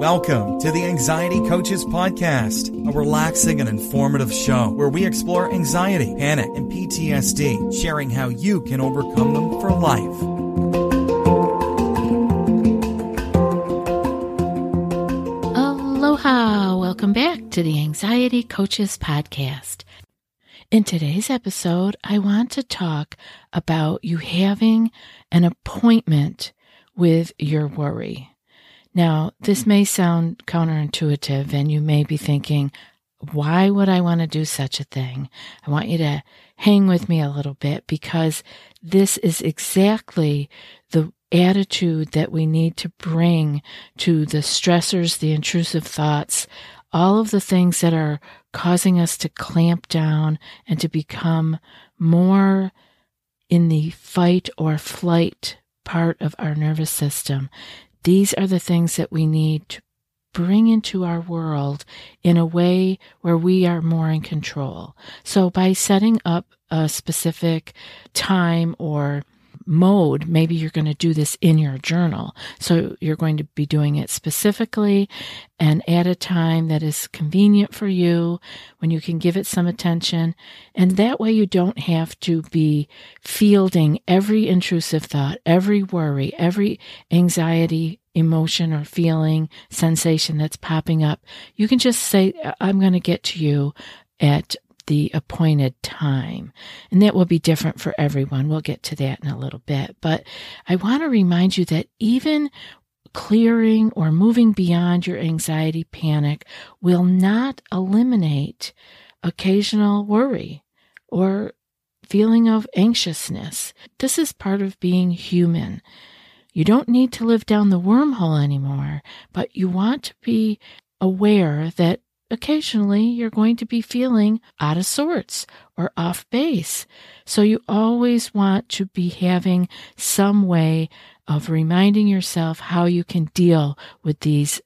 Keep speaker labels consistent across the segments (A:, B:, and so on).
A: Welcome to the Anxiety Coaches Podcast, a relaxing and informative show where we explore anxiety, panic, and PTSD, sharing how you can overcome them for life.
B: Aloha! Welcome back to the Anxiety Coaches Podcast. In today's episode, I want to talk about you having an appointment with your worry. Now, this may sound counterintuitive, and you may be thinking, why would I want to do such a thing? I want you to hang with me a little bit because this is exactly the attitude that we need to bring to the stressors, the intrusive thoughts, all of the things that are causing us to clamp down and to become more in the fight or flight part of our nervous system. These are the things that we need to bring into our world in a way where we are more in control. So by setting up a specific time or mode, maybe you're going to do this in your journal. So you're going to be doing it specifically and at a time that is convenient for you when you can give it some attention. And that way you don't have to be fielding every intrusive thought, every worry, every anxiety emotion or feeling, sensation that's popping up. You can just say, I'm going to get to you at the appointed time. And that will be different for everyone. We'll get to that in a little bit. But I want to remind you that even clearing or moving beyond your anxiety panic will not eliminate occasional worry or feeling of anxiousness. This is part of being human. You don't need to live down the wormhole anymore, but you want to be aware that occasionally you're going to be feeling out of sorts or off base. So you always want to be having some way of reminding yourself how you can deal with these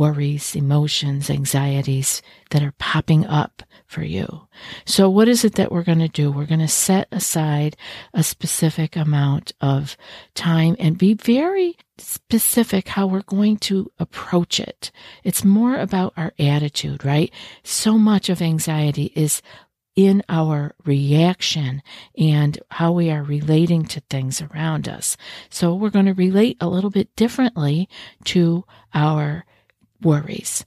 B: worries, emotions, anxieties that are popping up for you. So what is it that we're going to do? We're going to set aside a specific amount of time and be very specific how we're going to approach it. It's more about our attitude, right? So much of anxiety is in our reaction and how we are relating to things around us. So we're going to relate a little bit differently to our worries.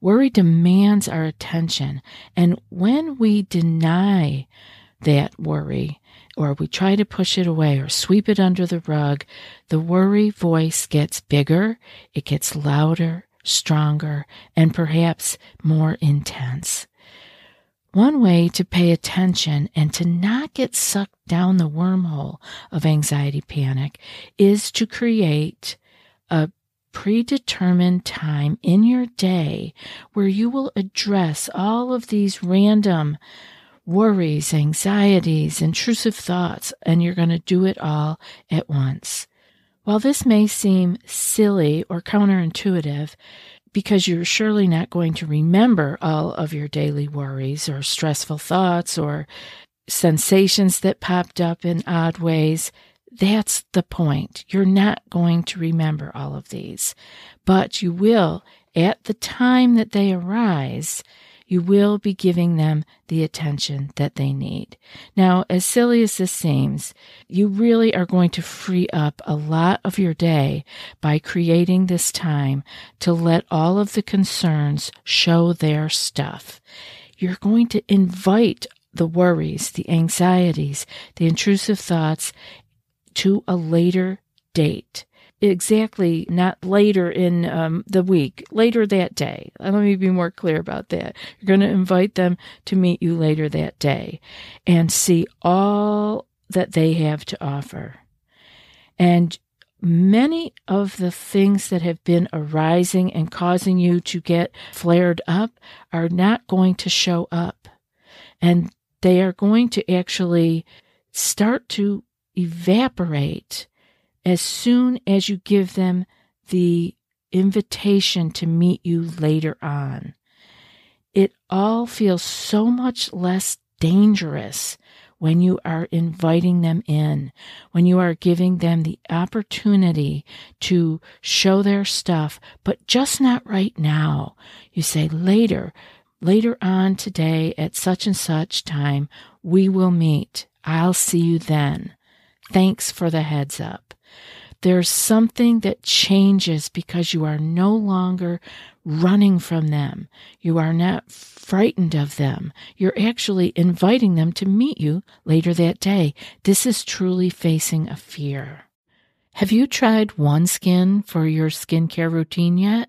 B: Worry demands our attention. And when we deny that worry, or we try to push it away or sweep it under the rug, the worry voice gets bigger, it gets louder, stronger, and perhaps more intense. One way to pay attention and to not get sucked down the wormhole of anxiety panic is to create a predetermined time in your day where you will address all of these random worries, anxieties, intrusive thoughts, and you're going to do it all at once. While this may seem silly or counterintuitive, because you're surely not going to remember all of your daily worries or stressful thoughts or sensations that popped up in odd ways, that's the point. You're not going to remember all of these, but you will, at the time that they arise, you will be giving them the attention that they need. Now, as silly as this seems, you really are going to free up a lot of your day by creating this time to let all of the concerns show their stuff. You're going to invite the worries, the anxieties, the intrusive thoughts to a later date exactly not later in um, the week, later that day. Let me be more clear about that. You're going to invite them to meet you later that day and see all that they have to offer. And many of the things that have been arising and causing you to get flared up are not going to show up. And they are going to actually start to evaporate as soon as you give them the invitation to meet you later on. It all feels so much less dangerous when you are inviting them in, when you are giving them the opportunity to show their stuff, but just not right now. You say later, later on today at such and such time, we will meet. I'll see you then. Thanks for the heads up. There's something that changes because you are no longer running from them. You are not frightened of them. You're actually inviting them to meet you later that day. This is truly facing a fear. Have you tried OneSkin for your skincare routine yet?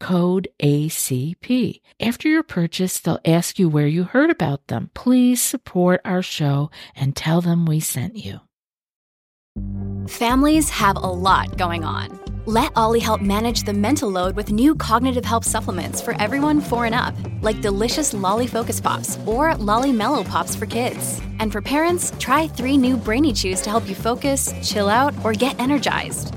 B: code ACP. After your purchase, they'll ask you where you heard about them. Please support our show and tell them we sent you.
C: Families have a lot going on. Let OLLY help manage the mental load with new cognitive help supplements for everyone four and up, like delicious Lolly Focus Pops or Lolly Mellow Pops for kids. And for parents, try three new Brainy Chews to help you focus, chill out, or get energized.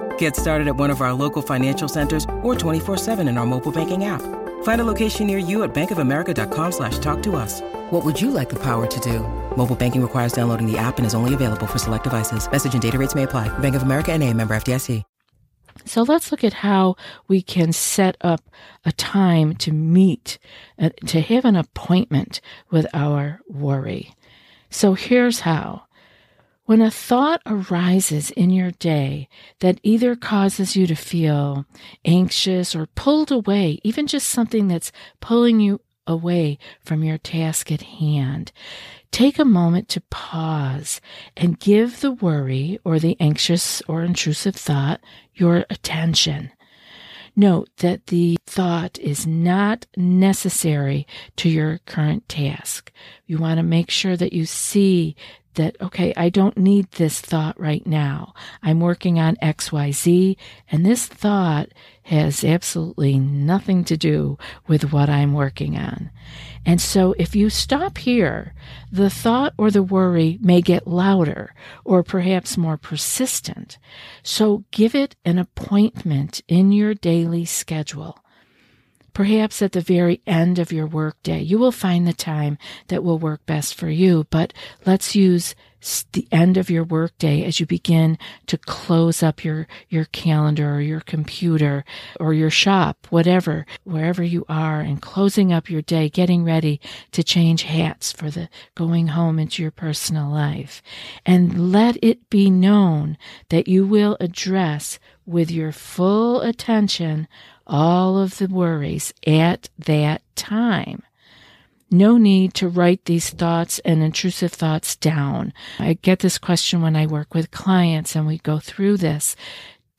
D: Get started at one of our local financial centers or 24-7 in our mobile banking app. Find a location near you at bankofamerica.com slash talk to us. What would you like the power to do? Mobile banking requires downloading the app and is only available for select devices. Message and data rates may apply. Bank of America and a member FDIC.
B: So let's look at how we can set up a time to meet, uh, to have an appointment with our worry. So here's how. When a thought arises in your day that either causes you to feel anxious or pulled away, even just something that's pulling you away from your task at hand, take a moment to pause and give the worry or the anxious or intrusive thought your attention. Note that the thought is not necessary to your current task. You want to make sure that you see that, okay, I don't need this thought right now. I'm working on XYZ, and this thought has absolutely nothing to do with what I'm working on. And so if you stop here, the thought or the worry may get louder or perhaps more persistent. So give it an appointment in your daily schedule. Perhaps at the very end of your workday, you will find the time that will work best for you. But let's use the end of your workday as you begin to close up your, your calendar or your computer or your shop, whatever, wherever you are, and closing up your day, getting ready to change hats for the going home into your personal life. And let it be known that you will address with your full attention all of the worries at that time. No need to write these thoughts and intrusive thoughts down. I get this question when I work with clients and we go through this.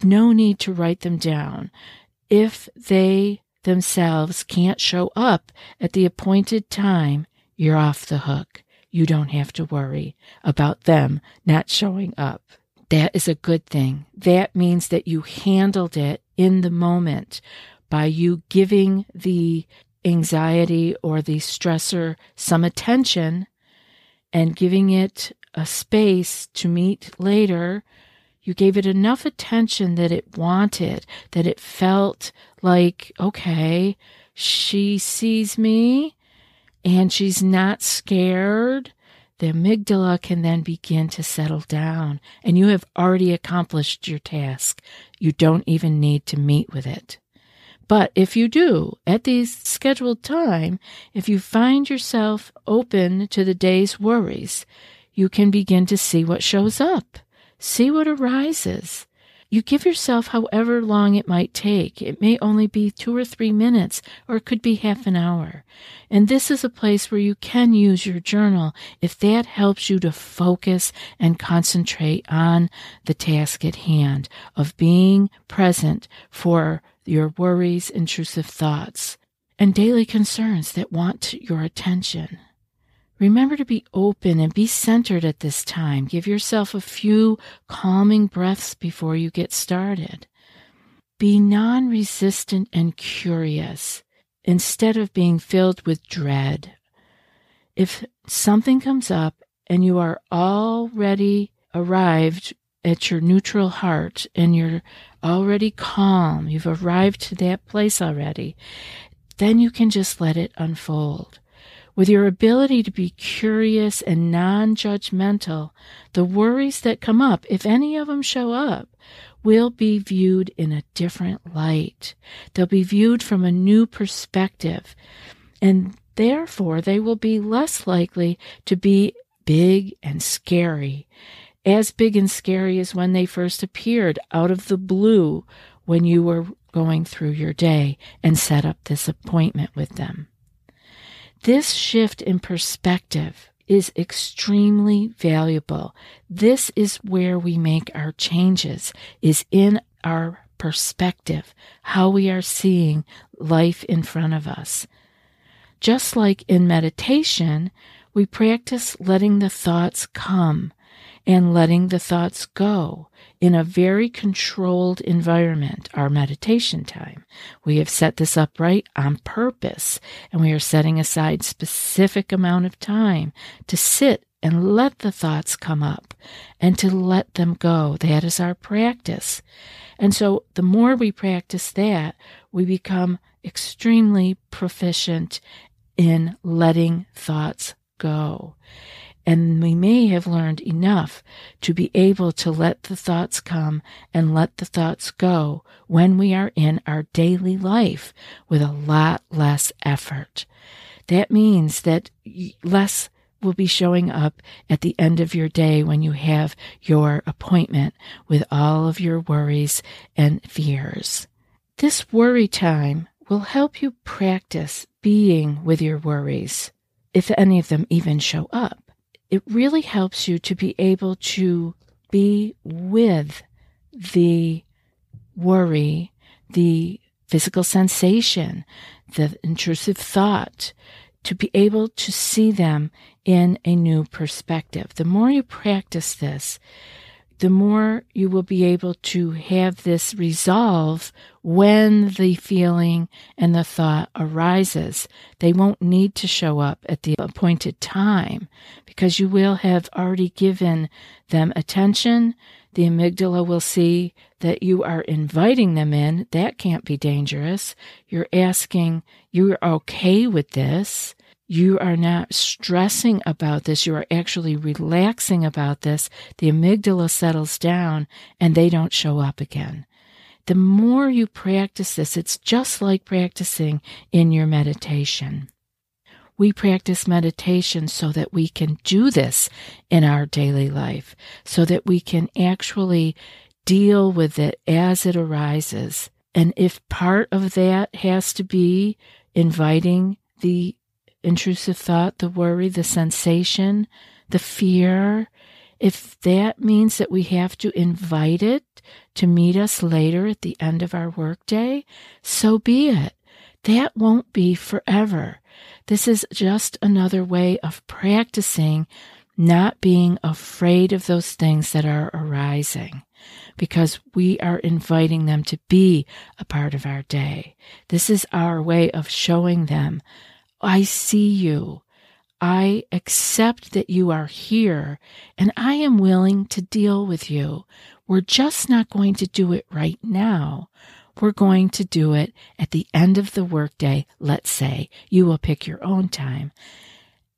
B: No need to write them down. If they themselves can't show up at the appointed time, you're off the hook. You don't have to worry about them not showing up. That is a good thing. That means that you handled it in the moment by you giving the anxiety or the stressor some attention and giving it a space to meet later. You gave it enough attention that it wanted, that it felt like, okay, she sees me and she's not scared. The amygdala can then begin to settle down, and you have already accomplished your task. You don't even need to meet with it. But if you do, at the scheduled time, if you find yourself open to the day's worries, you can begin to see what shows up, see what arises. You give yourself however long it might take. It may only be two or three minutes, or it could be half an hour. And this is a place where you can use your journal if that helps you to focus and concentrate on the task at hand of being present for your worries, intrusive thoughts, and daily concerns that want your attention. Remember to be open and be centered at this time. Give yourself a few calming breaths before you get started. Be non resistant and curious instead of being filled with dread. If something comes up and you are already arrived at your neutral heart and you're already calm, you've arrived to that place already, then you can just let it unfold. With your ability to be curious and non judgmental, the worries that come up, if any of them show up, will be viewed in a different light. They'll be viewed from a new perspective. And therefore, they will be less likely to be big and scary. As big and scary as when they first appeared out of the blue when you were going through your day and set up this appointment with them. This shift in perspective is extremely valuable. This is where we make our changes, is in our perspective, how we are seeing life in front of us. Just like in meditation, we practice letting the thoughts come and letting the thoughts go in a very controlled environment, our meditation time. We have set this up right on purpose, and we are setting aside specific amount of time to sit and let the thoughts come up and to let them go. That is our practice. And so the more we practice that, we become extremely proficient in letting thoughts go. And we may have learned enough to be able to let the thoughts come and let the thoughts go when we are in our daily life with a lot less effort. That means that less will be showing up at the end of your day when you have your appointment with all of your worries and fears. This worry time will help you practice being with your worries, if any of them even show up it really helps you to be able to be with the worry, the physical sensation, the intrusive thought, to be able to see them in a new perspective. The more you practice this, the more you will be able to have this resolve when the feeling and the thought arises. They won't need to show up at the appointed time because you will have already given them attention. The amygdala will see that you are inviting them in. That can't be dangerous. You're asking, you're okay with this you are not stressing about this. You are actually relaxing about this. The amygdala settles down and they don't show up again. The more you practice this, it's just like practicing in your meditation. We practice meditation so that we can do this in our daily life, so that we can actually deal with it as it arises. And if part of that has to be inviting the intrusive thought, the worry, the sensation, the fear, if that means that we have to invite it to meet us later at the end of our workday, so be it. That won't be forever. This is just another way of practicing not being afraid of those things that are arising because we are inviting them to be a part of our day. This is our way of showing them I see you. I accept that you are here and I am willing to deal with you. We're just not going to do it right now. We're going to do it at the end of the workday. Let's say you will pick your own time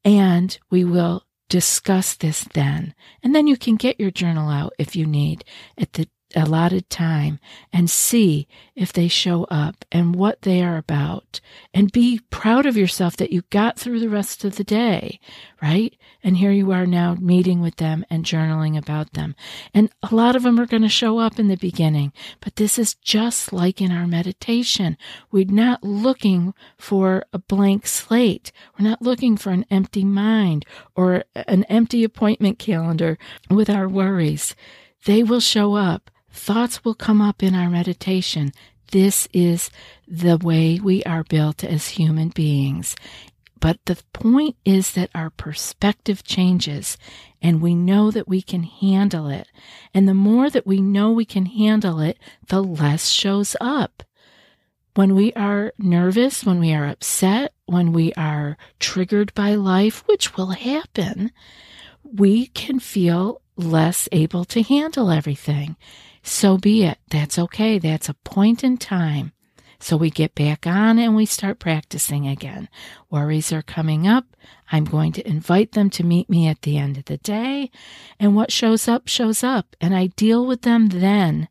B: and we will discuss this then. And then you can get your journal out if you need at the allotted time and see if they show up and what they are about and be proud of yourself that you got through the rest of the day, right? And here you are now meeting with them and journaling about them. And a lot of them are going to show up in the beginning, but this is just like in our meditation. We're not looking for a blank slate. We're not looking for an empty mind or an empty appointment calendar with our worries. They will show up Thoughts will come up in our meditation. This is the way we are built as human beings. But the point is that our perspective changes and we know that we can handle it. And the more that we know we can handle it, the less shows up. When we are nervous, when we are upset, when we are triggered by life, which will happen, we can feel less able to handle everything so be it. That's okay. That's a point in time. So we get back on and we start practicing again. Worries are coming up. I'm going to invite them to meet me at the end of the day. And what shows up, shows up. And I deal with them then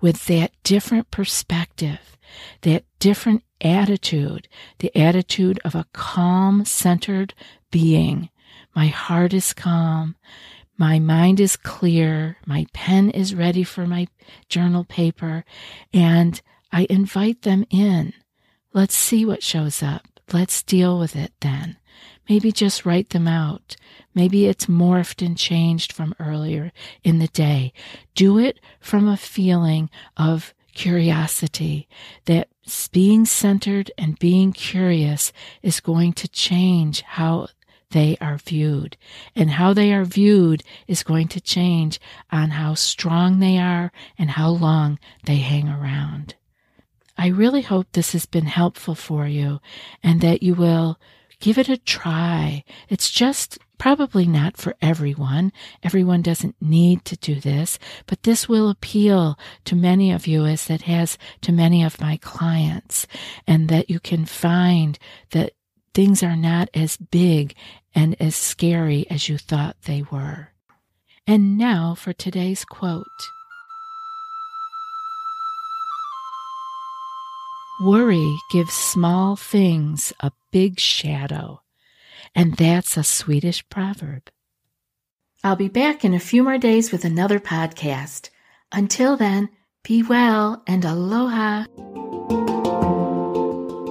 B: with that different perspective, that different attitude, the attitude of a calm, centered being. My heart is calm. My mind is clear. My pen is ready for my journal paper. And I invite them in. Let's see what shows up. Let's deal with it then. Maybe just write them out. Maybe it's morphed and changed from earlier in the day. Do it from a feeling of curiosity that being centered and being curious is going to change how they are viewed. And how they are viewed is going to change on how strong they are and how long they hang around. I really hope this has been helpful for you and that you will give it a try. It's just probably not for everyone. Everyone doesn't need to do this, but this will appeal to many of you as it has to many of my clients and that you can find that things are not as big and as scary as you thought they were. And now for today's quote Worry gives small things a big shadow. And that's a Swedish proverb. I'll be back in a few more days with another podcast. Until then, be well and aloha.